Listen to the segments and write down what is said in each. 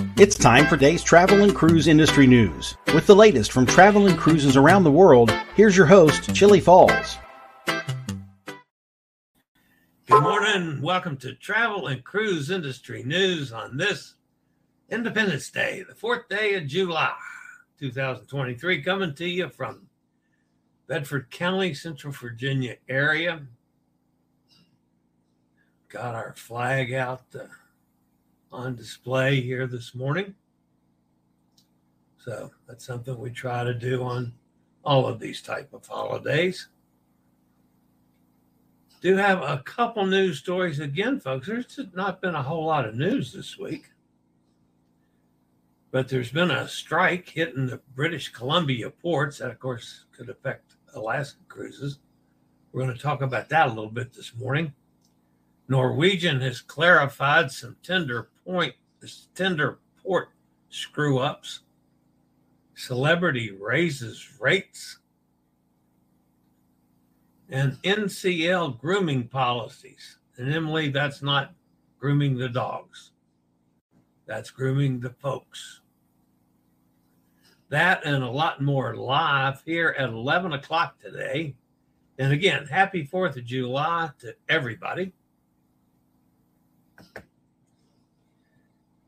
It's time for today's travel and cruise industry news. With the latest from travel and cruises around the world, here's your host, Chillie Falls. Good morning. Welcome to Travel and Cruise Industry News on this Independence Day, the fourth day of July 2023, coming to you from Bedford County, Central Virginia area. Got our flag out uh, on display here this morning. So that's something we try to do on all of these type of holidays. Do have a couple news stories again, folks. There's not been a whole lot of news this week, but there's been a strike hitting the British Columbia ports. That, of course, could affect Alaska cruises. We're going to talk about that a little bit this morning. Norwegian has clarified some tender point, tender port screw ups. Celebrity raises rates. And NCL grooming policies. And Emily, that's not grooming the dogs, that's grooming the folks. That and a lot more live here at 11 o'clock today. And again, happy 4th of July to everybody.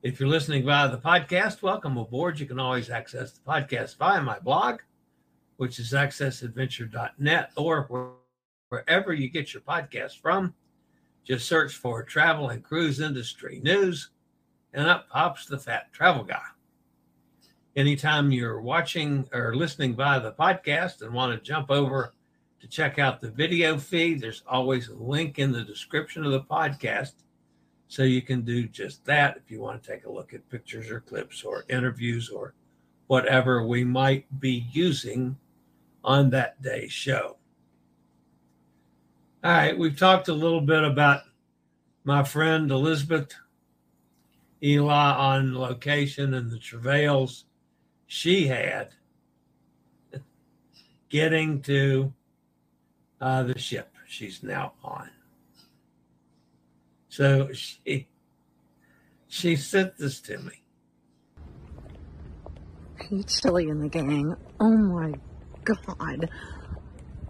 If you're listening via the podcast, welcome aboard. You can always access the podcast via my blog, which is accessadventure.net, or wherever you get your podcast from. Just search for travel and cruise industry news, and up pops the fat travel guy. Anytime you're watching or listening via the podcast and want to jump over to check out the video feed, there's always a link in the description of the podcast so you can do just that if you want to take a look at pictures or clips or interviews or whatever we might be using on that day's show. All right, we've talked a little bit about my friend Elizabeth Eli on location and the travails she had getting to uh, the ship she's now on. So she she sent this to me. Hey, Chillie and the gang. Oh my god.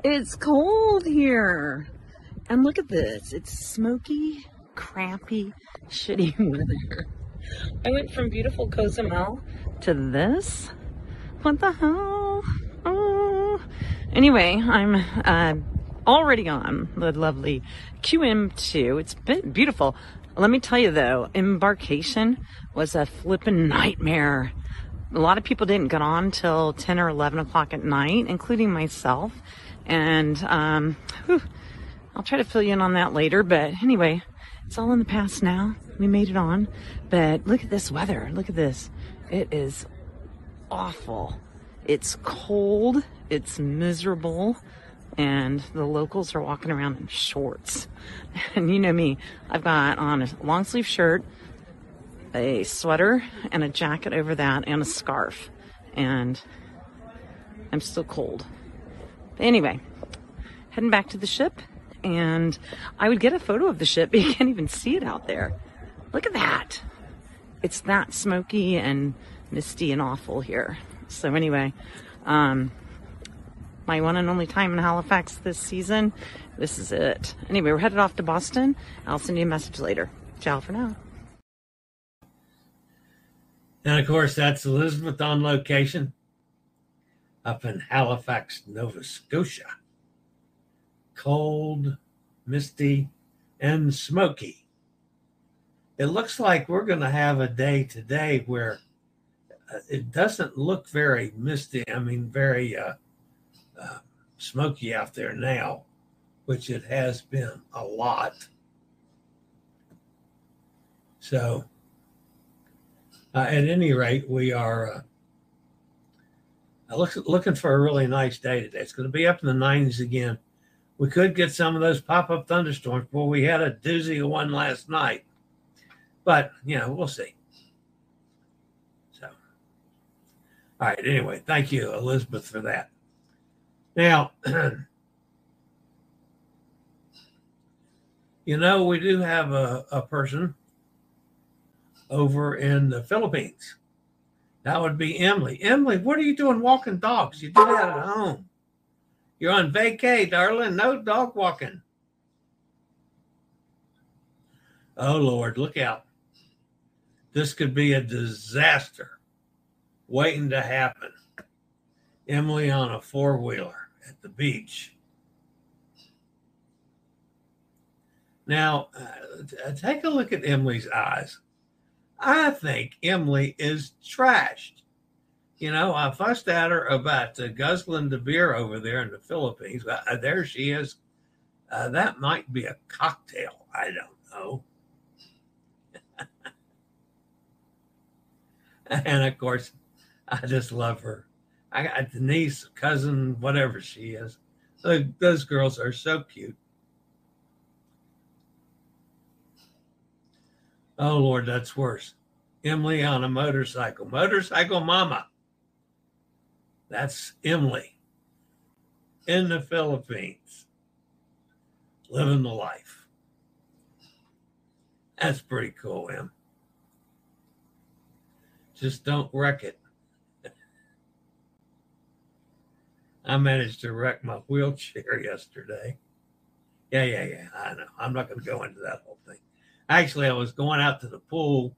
It's cold here. And look at this. It's smoky, crappy, shitty weather. I went from beautiful Cozumel to this. What the hell? Oh. Anyway, I'm uh, already on the lovely QM2. It's been beautiful. Let me tell you though, embarkation was a flippin' nightmare. A lot of people didn't get on till 10 or 11 o'clock at night, including myself. And, um, whew, I'll try to fill you in on that later. But anyway, it's all in the past now. We made it on. But look at this weather. Look at this. It is awful. It's cold. It's miserable and the locals are walking around in shorts. And you know me, I've got on a long sleeve shirt, a sweater and a jacket over that and a scarf. And I'm still cold. But anyway, heading back to the ship and I would get a photo of the ship, but you can't even see it out there. Look at that. It's that smoky and misty and awful here. So anyway, um, my one and only time in Halifax this season. This is it. Anyway, we're headed off to Boston. I'll send you a message later. Ciao for now. And of course, that's Elizabeth on location up in Halifax, Nova Scotia. Cold, misty, and smoky. It looks like we're going to have a day today where uh, it doesn't look very misty. I mean, very uh, uh, smoky out there now, which it has been a lot. So, uh, at any rate, we are uh, look, looking for a really nice day today. It's going to be up in the 90s again. We could get some of those pop up thunderstorms. Well, we had a doozy one last night, but you know, we'll see. So, all right. Anyway, thank you, Elizabeth, for that. Now, you know, we do have a, a person over in the Philippines. That would be Emily. Emily, what are you doing walking dogs? You do that at home. You're on vacay, darling. No dog walking. Oh, Lord, look out. This could be a disaster waiting to happen. Emily on a four wheeler at the beach. Now, uh, take a look at Emily's eyes. I think Emily is trashed. You know, I fussed at her about uh, guzzling the beer over there in the Philippines. Uh, there she is. Uh, that might be a cocktail. I don't know. and of course, I just love her. I got Denise, cousin, whatever she is. Those girls are so cute. Oh Lord, that's worse. Emily on a motorcycle. Motorcycle mama. That's Emily in the Philippines, living the life. That's pretty cool, Em. Just don't wreck it. I managed to wreck my wheelchair yesterday. Yeah, yeah, yeah. I know. I'm not going to go into that whole thing. Actually, I was going out to the pool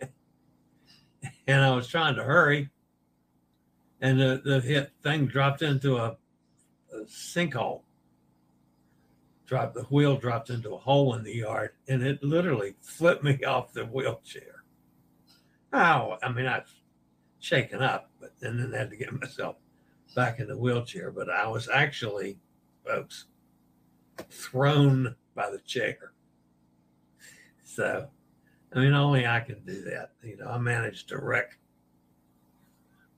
and I was trying to hurry, and the, the thing dropped into a, a sinkhole. Dropped the wheel dropped into a hole in the yard, and it literally flipped me off the wheelchair. Oh, I mean, I was shaken up, but then, then had to get myself back in the wheelchair. But I was actually, folks, thrown by the chair. So, I mean, only I can do that. You know, I managed to wreck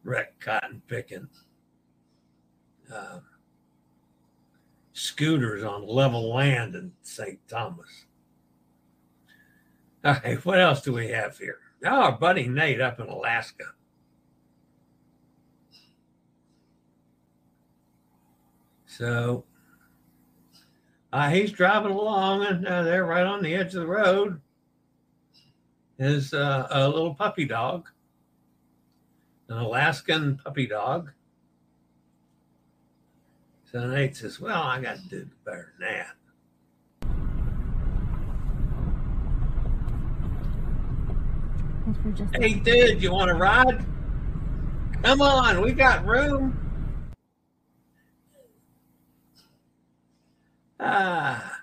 wreck cotton picking uh, scooters on level land in St. Thomas. All right, what else do we have here? Oh, our buddy Nate up in Alaska. So uh, he's driving along, and uh, they're right on the edge of the road. Is uh, a little puppy dog, an Alaskan puppy dog. So Nate says, Well, I got to do better than that. Hey, dude, you want to ride? Come on, we got room. Ah,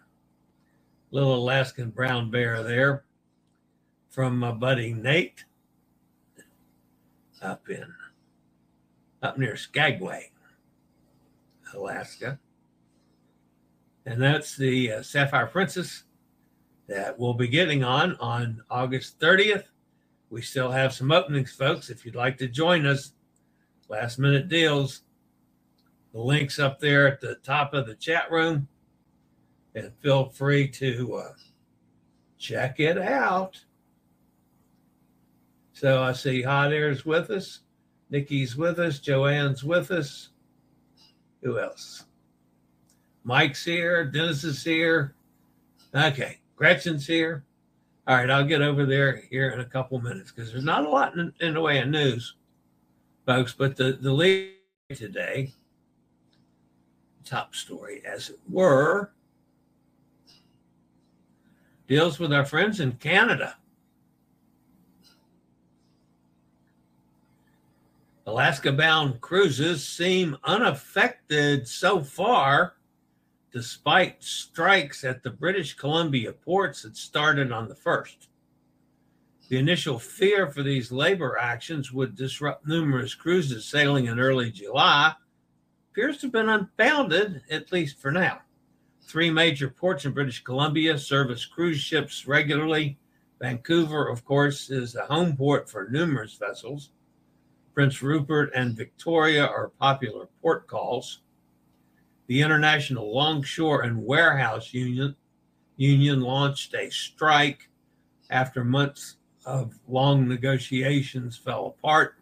little Alaskan brown bear there from my buddy Nate up in up near Skagway, Alaska. And that's the uh, Sapphire Princess that we'll be getting on on August 30th. We still have some openings, folks. If you'd like to join us, last minute deals. The link's up there at the top of the chat room and feel free to uh, check it out. So I see Hot Air's with us, Nikki's with us, Joanne's with us. Who else? Mike's here, Dennis is here. Okay, Gretchen's here. All right, I'll get over there here in a couple minutes because there's not a lot in, in, the way of news, folks. But the the lead today, top story as it were, deals with our friends in Canada. Alaska bound cruises seem unaffected so far despite strikes at the British Columbia ports that started on the 1st. The initial fear for these labor actions would disrupt numerous cruises sailing in early July appears to have been unfounded, at least for now. Three major ports in British Columbia service cruise ships regularly. Vancouver, of course, is the home port for numerous vessels. Prince Rupert and Victoria are popular port calls. The International Longshore and Warehouse Union union launched a strike after months of long negotiations fell apart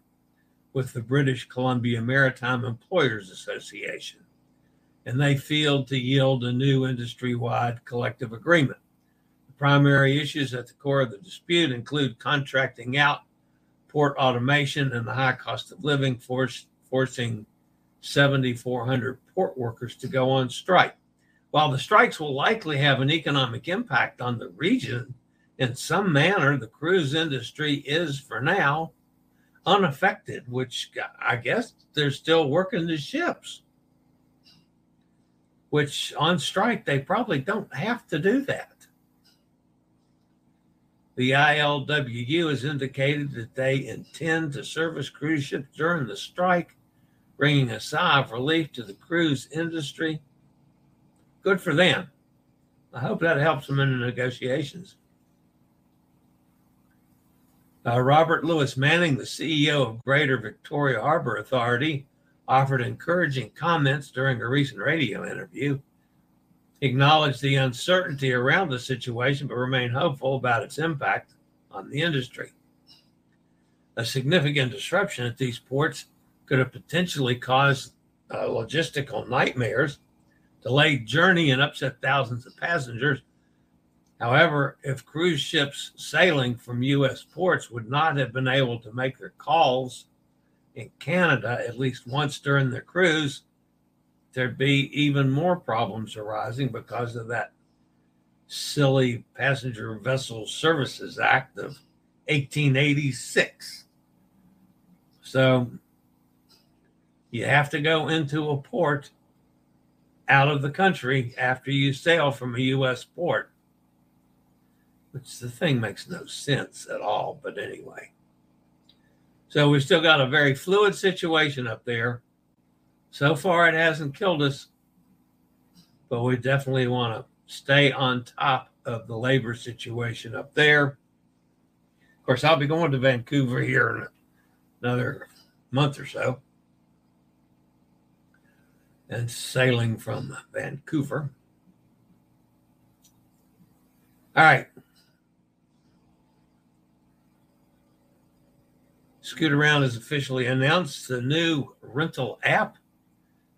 with the British Columbia Maritime Employers Association, and they failed to yield a new industry wide collective agreement. The primary issues at the core of the dispute include contracting out, port automation, and the high cost of living, force, forcing 7,400 port workers to go on strike. While the strikes will likely have an economic impact on the region, in some manner, the cruise industry is, for now, unaffected, which I guess they're still working the ships, which on strike, they probably don't have to do that. The ILWU has indicated that they intend to service cruise ships during the strike bringing a sigh of relief to the cruise industry. Good for them. I hope that helps them in the negotiations. Uh, Robert Lewis-Manning, the CEO of Greater Victoria Harbor Authority, offered encouraging comments during a recent radio interview. Acknowledged the uncertainty around the situation, but remained hopeful about its impact on the industry. A significant disruption at these ports could have potentially caused uh, logistical nightmares, delayed journey, and upset thousands of passengers. However, if cruise ships sailing from U.S. ports would not have been able to make their calls in Canada at least once during the cruise, there'd be even more problems arising because of that silly Passenger Vessel Services Act of 1886. So you have to go into a port out of the country after you sail from a U.S. port, which the thing makes no sense at all. But anyway, so we've still got a very fluid situation up there. So far, it hasn't killed us, but we definitely want to stay on top of the labor situation up there. Of course, I'll be going to Vancouver here in another month or so and sailing from Vancouver. All right. Scootaround has officially announced the new rental app.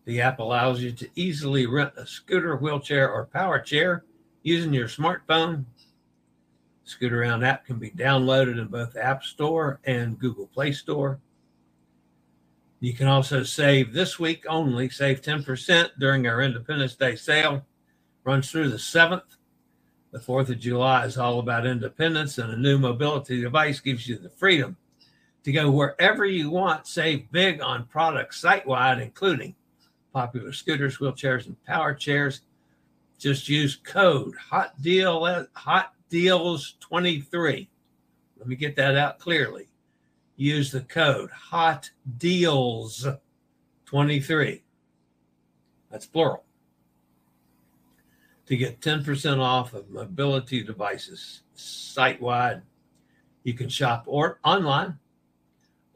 The app allows you to easily rent a scooter, wheelchair, or power chair using your smartphone. Scootaround app can be downloaded in both App Store and Google Play Store. You can also save this week only, save 10% during our Independence Day sale. Runs through the 7th. The 4th of July is all about independence, and a new mobility device gives you the freedom to go wherever you want. Save big on products site wide, including popular scooters, wheelchairs, and power chairs. Just use code Hot Deal Hot Deals 23. Let me get that out clearly use the code hot deals 23 that's plural to get 10% off of mobility devices site wide you can shop or online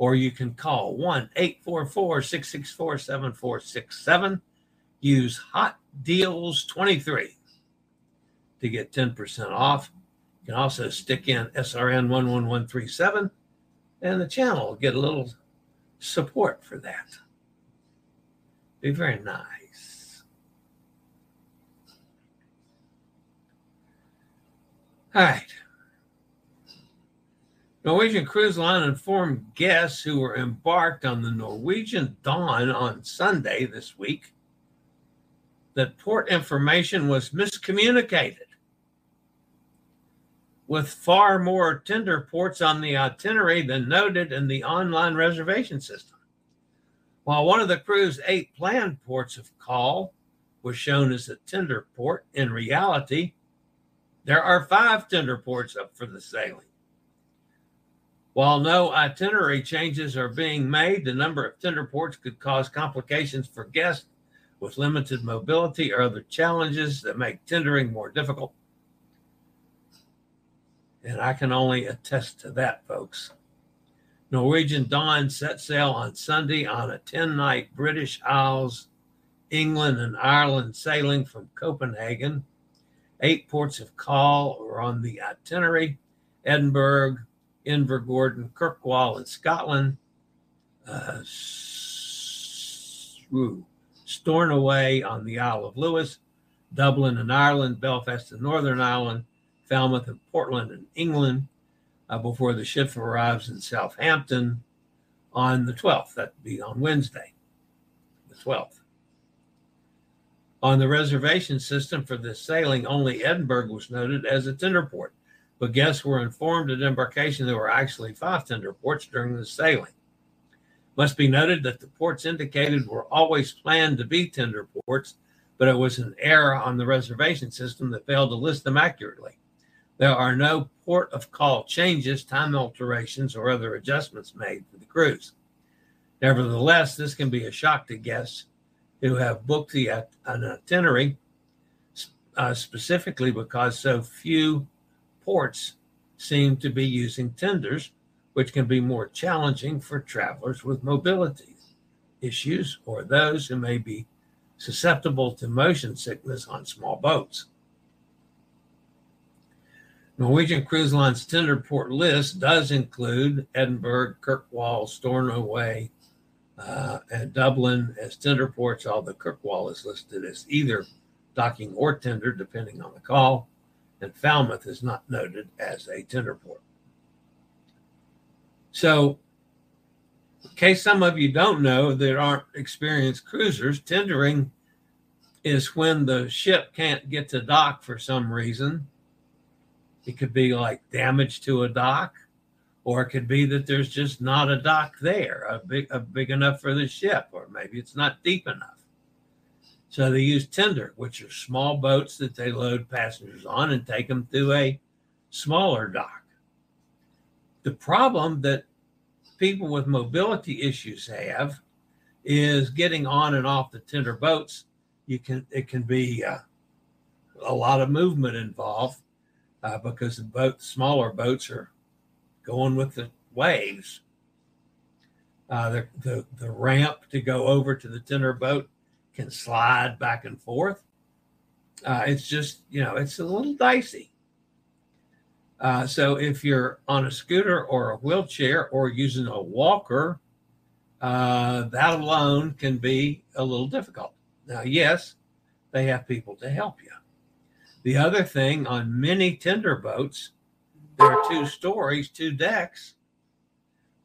or you can call 1-844-664-7467 use hot deals 23 to get 10% off you can also stick in srn 11137 and the channel will get a little support for that. Be very nice. All right. Norwegian Cruise Line informed guests who were embarked on the Norwegian Dawn on Sunday this week that port information was miscommunicated with far more tender ports on the itinerary than noted in the online reservation system. While one of the crew's eight planned ports of call was shown as a tender port, in reality, there are five tender ports up for the sailing. While no itinerary changes are being made, the number of tender ports could cause complications for guests with limited mobility or other challenges that make tendering more difficult. And I can only attest to that, folks. Norwegian Dawn set sail on Sunday on a 10 night British Isles, England, and Ireland sailing from Copenhagen. Eight ports of call are on the itinerary Edinburgh, Invergordon, Kirkwall in Scotland, uh, Stornoway on the Isle of Lewis, Dublin in Ireland, Belfast in Northern Ireland, Falmouth and Portland in England uh, before the ship arrives in Southampton on the 12th. That'd be on Wednesday, the 12th. On the reservation system for this sailing, only Edinburgh was noted as a tender port but guests were informed at embarkation there were actually five tender ports during the sailing. Must be noted that the ports indicated were always planned to be tender ports, but it was an error on the reservation system that failed to list them accurately. There are no port of call changes, time alterations, or other adjustments made for the cruise. Nevertheless, this can be a shock to guests who have booked the an itinerary uh, specifically because so few ports seem to be using tenders, which can be more challenging for travelers with mobility issues or those who may be susceptible to motion sickness on small boats. Norwegian Cruise Line's tender port list does include Edinburgh, Kirkwall, Stornoway, uh, and Dublin as tender ports, although Kirkwall is listed as either docking or tender, depending on the call and Falmouth is not noted as a tender port. So, in case some of you don't know that aren't experienced cruisers, tendering is when the ship can't get to dock for some reason. It could be like damage to a dock, or it could be that there's just not a dock there, a big, a big enough for the ship, or maybe it's not deep enough. So they use tender, which are small boats that they load passengers on and take them to a smaller dock. The problem that people with mobility issues have is getting on and off the tender boats. You can it can be uh, a lot of movement involved uh, because the boat smaller boats are going with the waves. Uh, the, the the ramp to go over to the tender boat can slide back and forth. Uh, it's just, you know, it's a little dicey. Uh, so if you're on a scooter or a wheelchair or using a walker, uh, that alone can be a little difficult. Now, yes, they have people to help you. The other thing on many tender boats, there are two stories, two decks,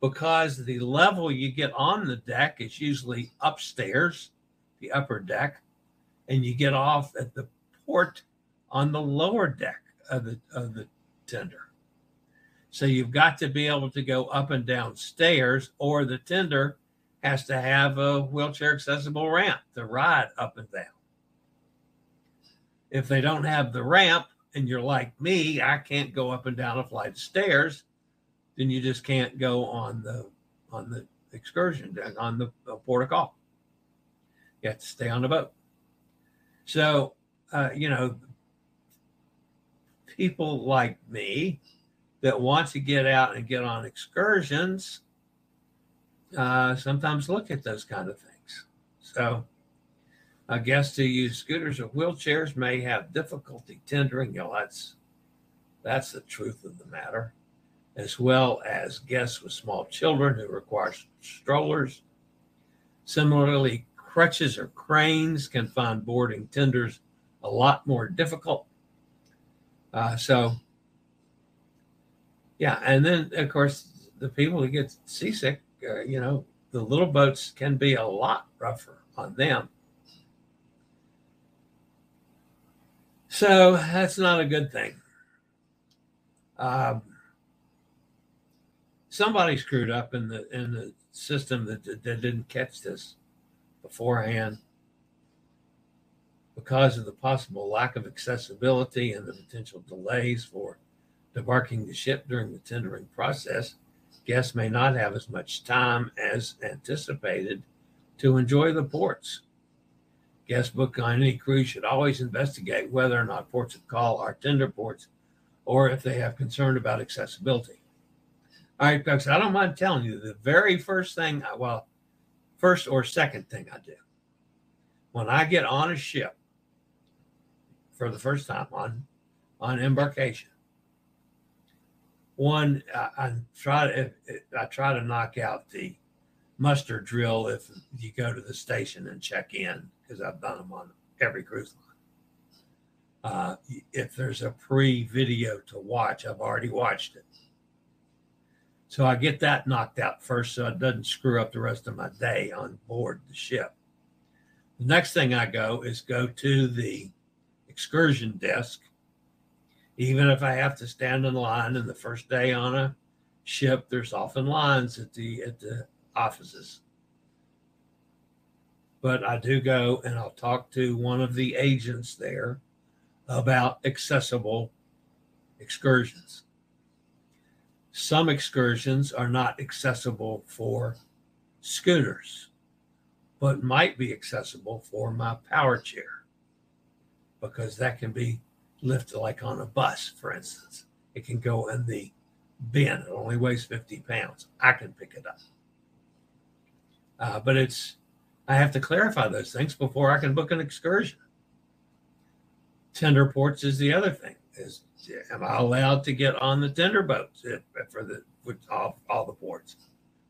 because the level you get on the deck is usually upstairs the upper deck, and you get off at the port on the lower deck of the of the tender. So you've got to be able to go up and down stairs, or the tender has to have a wheelchair accessible ramp to ride up and down. If they don't have the ramp, and you're like me, I can't go up and down a flight of stairs, then you just can't go on the on the excursion on the port of call. Have to stay on the boat. So, uh, you know, people like me that want to get out and get on excursions uh, sometimes look at those kind of things. So, I guess to use scooters or wheelchairs may have difficulty tendering. You know, that's that's the truth of the matter. as well as guests with small children who require strollers. Similarly, crutches or cranes can find boarding tenders a lot more difficult. Uh, so, yeah, and then of course the people who get seasick, uh, you know, the little boats can be a lot rougher on them. So that's not a good thing. Um, somebody screwed up in the in the system that, that, that didn't catch this beforehand because of the possible lack of accessibility and the potential delays for debarking the ship during the tendering process guests may not have as much time as anticipated to enjoy the ports. Guest book on any cruise should always investigate whether or not ports of call are tender ports or if they have concern about accessibility. All right, folks, I don't mind telling you the very first thing, well, first or second thing I do when I get on a ship for the first time on on embarkation one I, I try to I try to knock out the muster drill if you go to the station and check in because I've done them on every cruise line. Uh, if there's a pre-video to watch, I've already watched it. So I get that knocked out first so it doesn't screw up the rest of my day on board the ship. The next thing I go is go to the excursion desk even if I have to stand in line in the first day on a ship, there's often lines at the at the offices. But I do go and I'll talk to one of the agents there about accessible excursions. Some excursions are not accessible for scooters, but might be accessible for my power chair because that can be lifted like on a bus, for instance. It can go in the bin. It only weighs 50 pounds. I can pick it up. Uh, but it's, I have to clarify those things before I can book an excursion. Tender ports is the other thing. Is am I allowed to get on the tender boats for the with all, all the ports?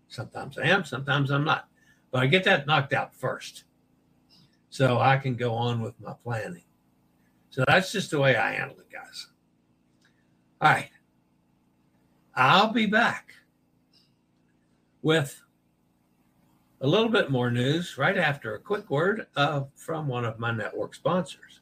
Sometimes I am, sometimes I'm not. But I get that knocked out first, so I can go on with my planning. So that's just the way I handle it, guys. All right. I'll be back with a little bit more news right after a quick word uh, from one of my network sponsors.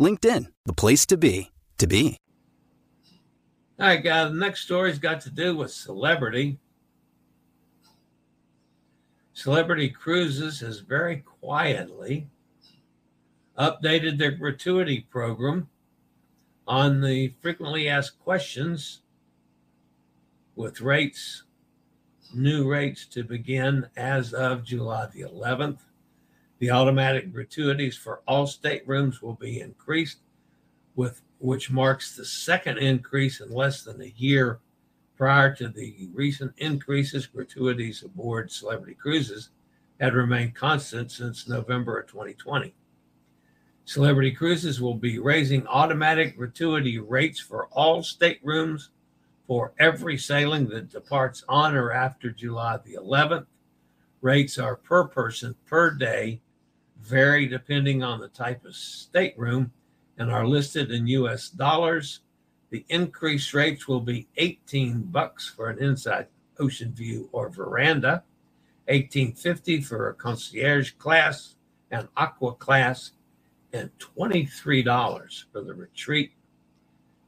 LinkedIn, the place to be, to be. All right, guys, the next story's got to do with celebrity. Celebrity Cruises has very quietly updated their gratuity program on the frequently asked questions with rates, new rates to begin as of July the 11th. The automatic gratuities for all staterooms will be increased, with which marks the second increase in less than a year prior to the recent increases, gratuities aboard Celebrity Cruises had remained constant since November of 2020. Celebrity Cruises will be raising automatic gratuity rates for all staterooms for every sailing that departs on or after July the 11th. Rates are per person per day, vary depending on the type of stateroom, and are listed in US dollars the increased rates will be 18 bucks for an inside ocean view or veranda. 1850 for a concierge class and aqua class, and $23 for the retreat.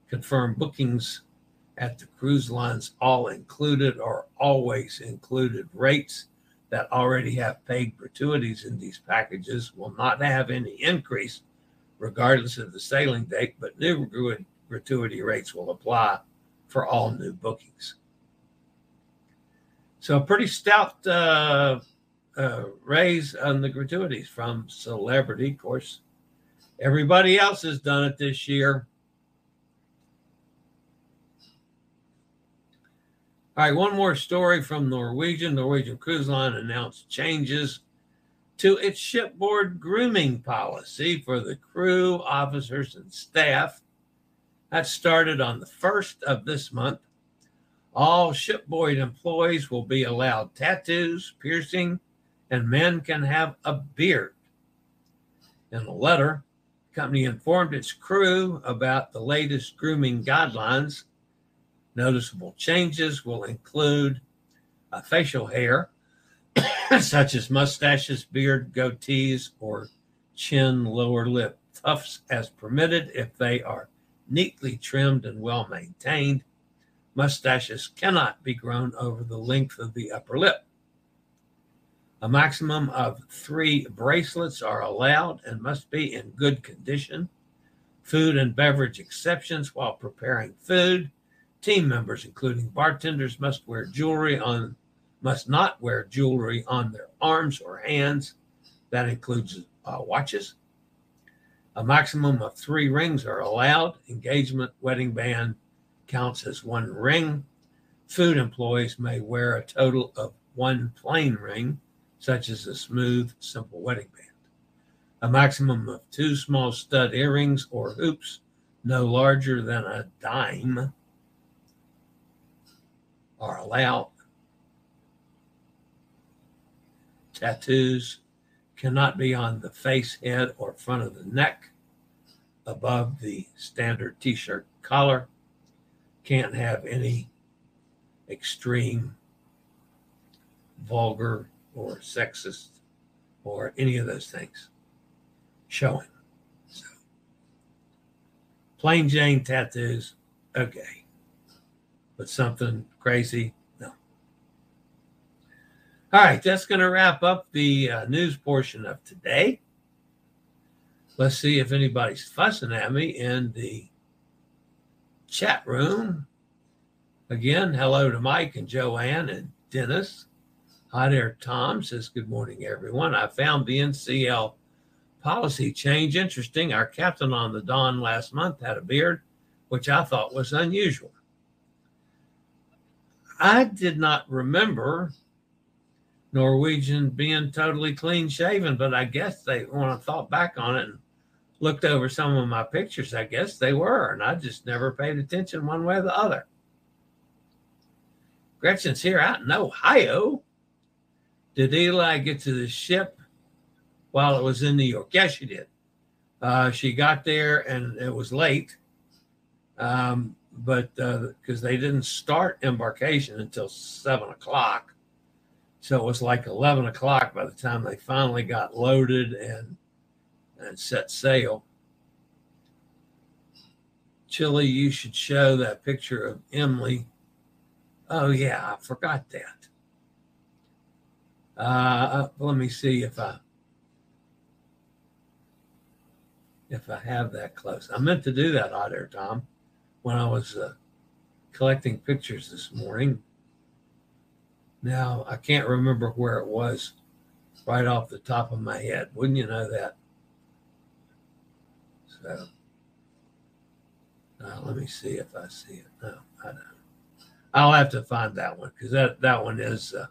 Confirm bookings at the cruise lines all included or always included rates that already have paid gratuities in these packages will not have any increase regardless of the sailing date, but new gratuity rates will apply for all new bookings. So, a pretty stout uh, uh, raise on the gratuities from Celebrity. Of course, everybody else has done it this year. All right, one more story from Norwegian. Norwegian Cruise Line announced changes to its shipboard grooming policy for the crew, officers, and staff. That started on the first of this month. All shipboard employees will be allowed tattoos, piercing, and men can have a beard. In a letter, the company informed its crew about the latest grooming guidelines Noticeable changes will include uh, facial hair, such as mustaches, beard, goatees, or chin, lower lip tufts, as permitted if they are neatly trimmed and well maintained. Mustaches cannot be grown over the length of the upper lip. A maximum of three bracelets are allowed and must be in good condition. Food and beverage exceptions while preparing food Team members, including bartenders, must wear jewelry on must not wear jewelry on their arms or hands. That includes uh, watches. A maximum of three rings are allowed. Engagement wedding band counts as one ring. Food employees may wear a total of one plain ring, such as a smooth, simple wedding band. A maximum of two small stud earrings or hoops, no larger than a dime, are allowed. Tattoos cannot be on the face, head, or front of the neck above the standard t shirt collar. Can't have any extreme, vulgar, or sexist, or any of those things showing. So, plain Jane tattoos, okay but something crazy. No. All right, that's going to wrap up the uh, news portion of today. Let's see if anybody's fussing at me in the chat room. Again, hello to Mike and Joanne and Dennis. Hi there, Tom says, Good morning, everyone. I found the NCL policy change interesting. Our captain on the Dawn last month had a beard, which I thought was unusual. I did not remember Norwegian being totally clean shaven, but I guess they, when I thought back on it and looked over some of my pictures, I guess they were. And I just never paid attention one way or the other. Gretchen's here out in Ohio. Did Eli get to the ship while it was in New York? Yes, she did. Uh, she got there and it was late. Um, but because uh, they didn't start embarkation until seven o'clock. So it was like 11 o'clock by the time they finally got loaded and, and set sail. Chillie, you should show that picture of Emily. Oh, yeah, I forgot that. Uh, uh let me see if I if I have that close. I meant to do that out there, Tom when I was uh, collecting pictures this morning. Now, I can't remember where it was right off the top of my head. Wouldn't you know that? So, uh, let me see if I see it. No, I don't. I'll have to find that one because that, that one is uh,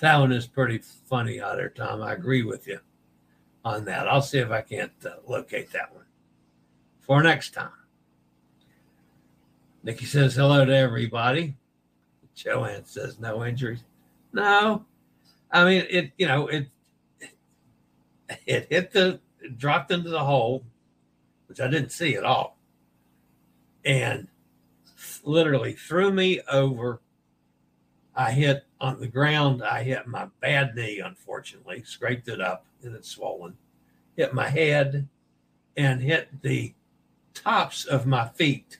that one is pretty funny out there, Tom. I agree with you on that. I'll see if I can't uh, locate that one for next time. Nikki says hello to everybody. Joanne says no injuries. No, I mean it. You know it. It hit the it dropped into the hole, which I didn't see at all, and literally threw me over I hit on the ground. I hit my bad knee, unfortunately, scraped it up and it's swollen. Hit my head and hit the tops of my feet.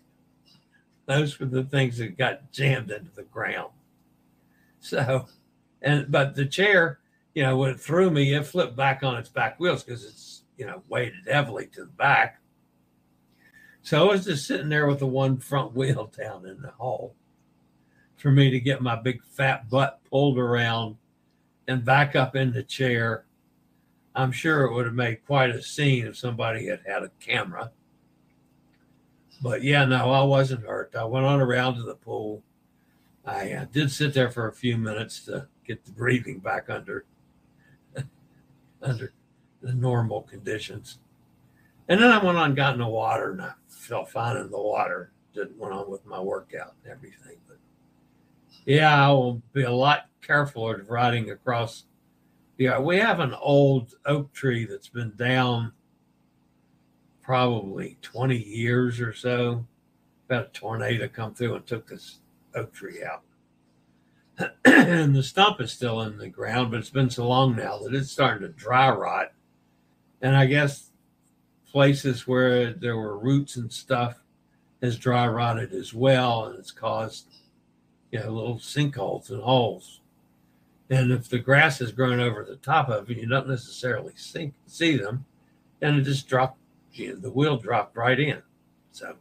Those were the things that got jammed into the ground. So, and but the chair, you know, when it threw me, it flipped back on its back wheels because it's, you know, weighted heavily to the back. So I was just sitting there with the one front wheel down in the hole for me to get my big fat butt pulled around and back up in the chair. I'm sure it would have made quite a scene if somebody had had a camera. But yeah, no, I wasn't hurt. I went on around to the pool. I uh, did sit there for a few minutes to get the breathing back under under the normal conditions. And then I went on, got in the water, and I felt fine in the water. Didn't went on with my workout and everything. But yeah, I will be a lot careful of riding across. Yeah, we have an old oak tree that's been down probably 20 years or so. About a tornado come through and took this oak tree out. and the stump is still in the ground, but it's been so long now that it's starting to dry rot. And I guess places where there were roots and stuff has dry rotted as well, and it's caused you know little sinkholes and holes. And if the grass has grown over the top of it, you don't necessarily see, see them, and it just dropped. The wheel dropped right in. So,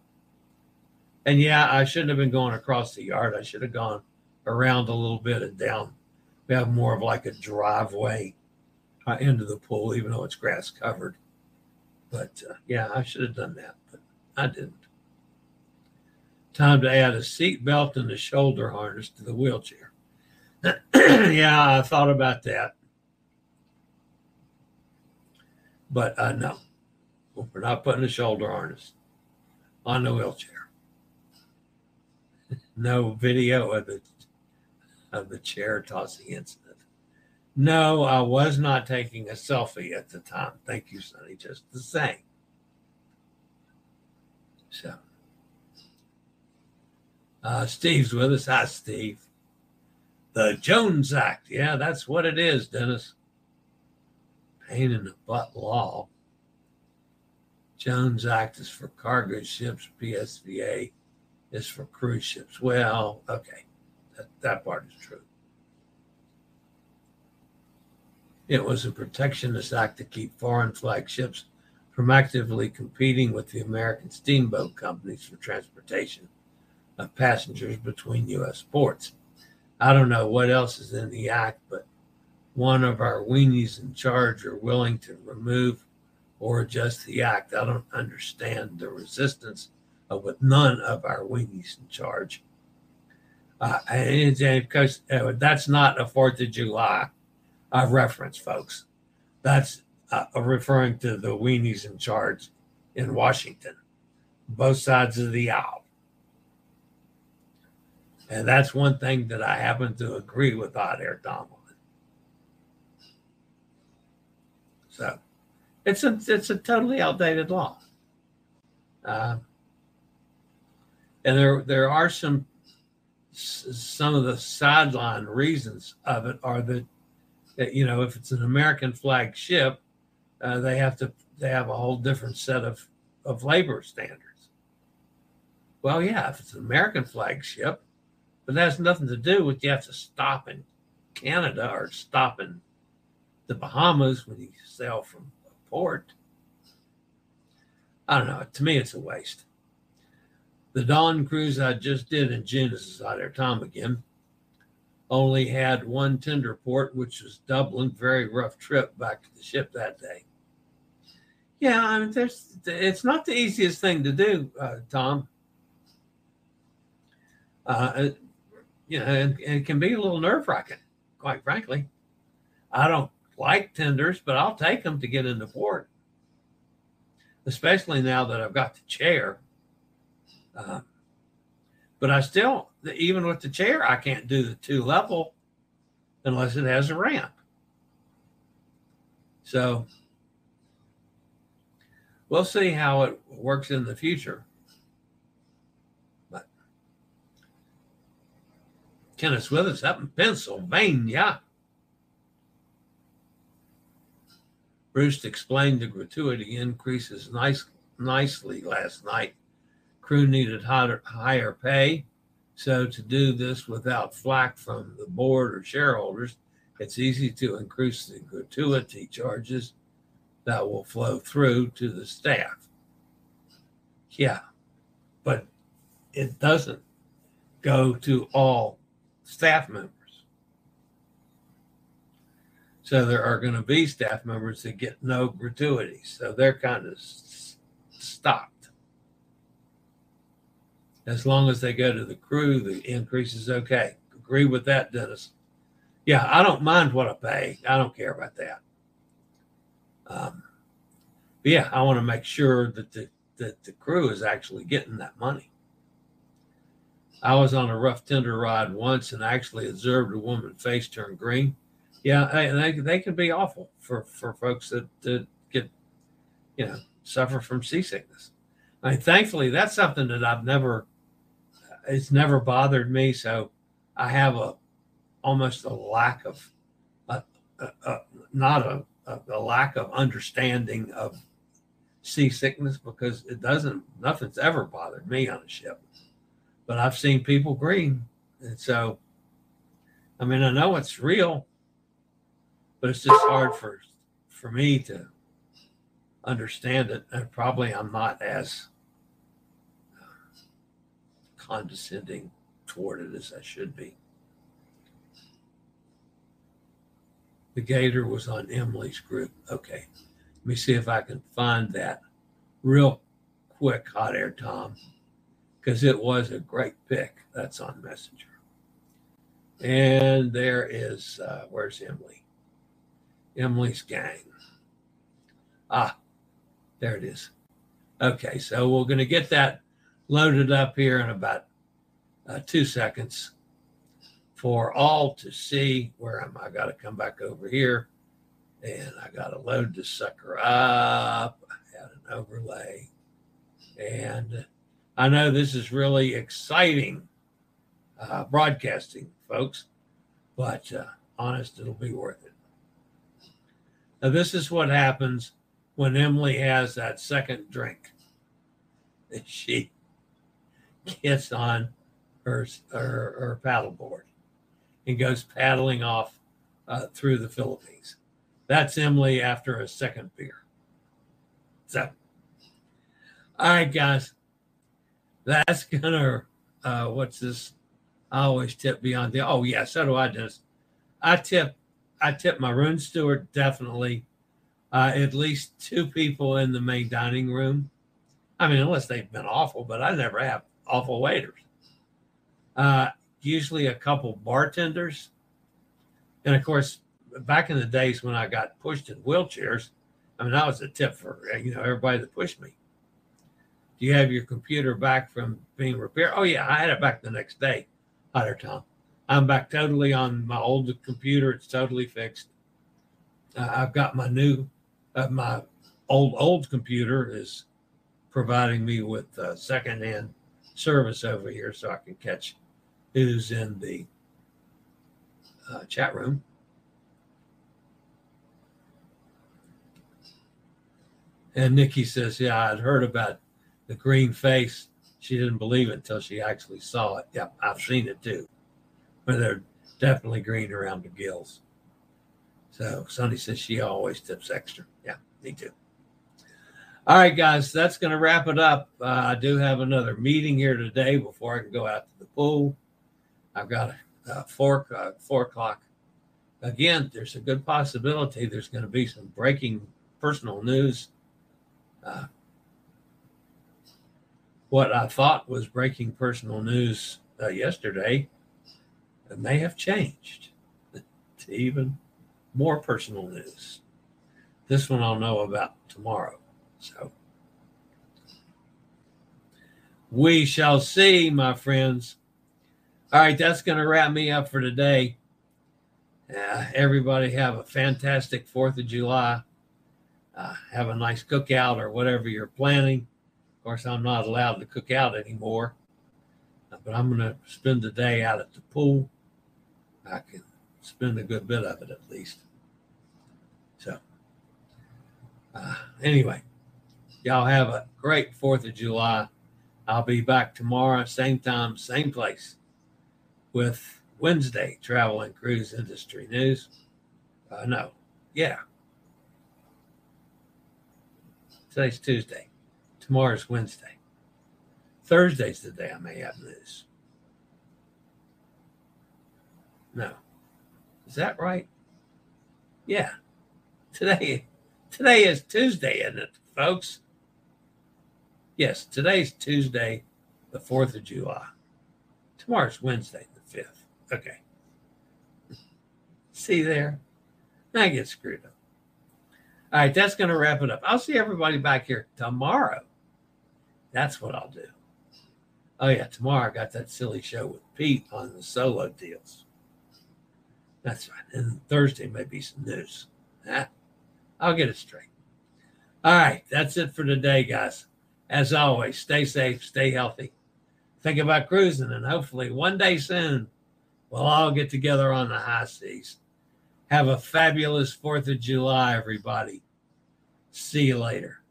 and yeah, I shouldn't have been going across the yard. I should have gone around a little bit and down. We have more of like a driveway uh, into the pool, even though it's grass covered. But uh, yeah, I should have done that, but I didn't. Time to add a seat belt and a shoulder harness to the wheelchair. yeah, I thought about that. But uh, no, we're not putting a shoulder harness on the wheelchair. no video of the of the chair tossing incident. No, I was not taking a selfie at the time. Thank you, Sonny. Just the same. So, uh, Steve's with us. Hi, Steve. The Jones Act. Yeah, that's what it is, Dennis. Pain in the butt law. Jones Act is for cargo ships. PSVA is for cruise ships. Well, okay. That, that part is true. It was a protectionist act to keep foreign flag ships from actively competing with the American steamboat companies for transportation of passengers between U.S. ports. I don't know what else is in the act, but one of our weenies in charge are willing to remove or just the act. I don't understand the resistance of with none of our weenies in charge. Uh, and, because uh, that's not a Fourth of July uh, reference, folks. That's uh, referring to the weenies in charge in Washington, both sides of the aisle. And that's one thing that I happen to agree with Hot Air Tom on. So it's a it's a totally outdated law. Uh, and there there are some some of the sideline reasons of it are that you know, if it's an American flag ship, uh, they have to they have a whole different set of of labor standards. Well, yeah, if it's an American flag ship, but that has nothing to do with you have to stop in Canada or stop in the Bahamas when you sail from a port. I don't know. To me, it's a waste. The Dawn cruise I just did in June, this is out there, Tom again only had one tender port, which was Dublin. Very rough trip back to the ship that day. Yeah, I mean, there's it's not the easiest thing to do, uh, Tom. Uh, you know, and, and it can be a little nerve wracking, quite frankly. I don't like tenders, but I'll take them to get into port, especially now that I've got the chair. Uh, but I still, even with the chair, I can't do the two level unless it has a ramp. So we'll see how it works in the future. But Kenneth Withers up in Pennsylvania. Bruce explained the gratuity increases nice, nicely last night. Crew needed higher, higher pay. So, to do this without flack from the board or shareholders, it's easy to increase the gratuity charges that will flow through to the staff. Yeah, but it doesn't go to all staff members. So there are going to be staff members that get no gratuities. So they're kind of stopped. As long as they go to the crew, the increase is okay. Agree with that, Dennis. Yeah, I don't mind what I pay. I don't care about that. Um, but yeah, I want to make sure that the that the crew is actually getting that money. I was on a rough tender ride once and I actually observed a woman's face turn green. Yeah, they, they can be awful for, for folks that, that get, you know, suffer from seasickness. I mean, thankfully, that's something that I've never, it's never bothered me. So I have a, almost a lack of, a, a, a not a, a lack of understanding of seasickness because it doesn't, nothing's ever bothered me on a ship but I've seen people green. And so, I mean, I know it's real, but it's just hard for for me to understand it. And probably I'm not as condescending toward it as I should be. The Gator was on Emily's group. Okay. Let me see if I can find that real quick, hot air Tom because it was a great pick. That's on Messenger. And there is, uh, where's Emily? Emily's gang. Ah, there it is. Okay, so we're going to get that loaded up here in about uh, two seconds for all to see. Where am I? I got to come back over here and I got to load this sucker up. I had an overlay and I know this is really exciting uh, broadcasting, folks, but uh, honest, it'll be worth it. Now, this is what happens when Emily has that second drink. She gets on her, her, her paddleboard and goes paddling off uh, through the Philippines. That's Emily after a second beer. So, all right, guys, that's gonna uh, what's this? I always tip beyond the. Oh yeah, so do I. Just I tip. I tip my room steward definitely. Uh, at least two people in the main dining room. I mean, unless they've been awful, but I never have awful waiters. Uh, usually a couple bartenders, and of course, back in the days when I got pushed in wheelchairs, I mean that was a tip for you know everybody that pushed me. Do you have your computer back from being repaired? Oh, yeah, I had it back the next day. Hot Air Tom. I'm back totally on my old computer. It's totally fixed. Uh, I've got my new, uh, my old, old computer is providing me with uh, secondhand service over here so I can catch who's in the uh, chat room. And Nikki says, Yeah, I'd heard about the green face, she didn't believe it until she actually saw it. Yep, I've seen it too. But they're definitely green around the gills. So Sonny says she always tips extra. Yeah, me too. All right, guys, that's going to wrap it up. Uh, I do have another meeting here today before I can go out to the pool. I've got a, four uh, four o'clock. Again, there's a good possibility there's going to be some breaking personal news. Uh, what I thought was breaking personal news uh, yesterday may have changed to even more personal news. This one I'll know about tomorrow. So we shall see, my friends. All right, that's going to wrap me up for today. Uh, everybody have a fantastic 4th of July. Uh, have a nice cookout or whatever you're planning Of course, I'm not allowed to cook out anymore, but I'm going to spend the day out at the pool I can spend a good bit of it at least. So, uh, anyway, y'all have a great 4th of July. I'll be back tomorrow, same time, same place, with Wednesday travel and cruise industry news. Uh, no, yeah. Today's Tuesday. Tomorrow's Wednesday. Thursday's the day I may have news. No. Is that right? Yeah. Today today is Tuesday, isn't it, folks? Yes, today's Tuesday, the 4th of July. Tomorrow's Wednesday, the 5th. Okay. See there? I get screwed up. All right, that's going to wrap it up. I'll see everybody back here tomorrow. That's what I'll do. Oh, yeah, tomorrow I got that silly show with Pete on the solo deals. That's right. And Thursday may be some news. Ah, I'll get it straight. All right, that's it for today, guys. As always, stay safe, stay healthy. Think about cruising, and hopefully one day soon we'll all get together on the high seas. Have a fabulous 4th of July, everybody. See you later.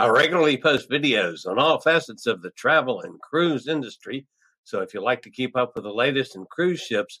I regularly post videos on all facets of the travel and cruise industry. So if you like to keep up with the latest in cruise ships,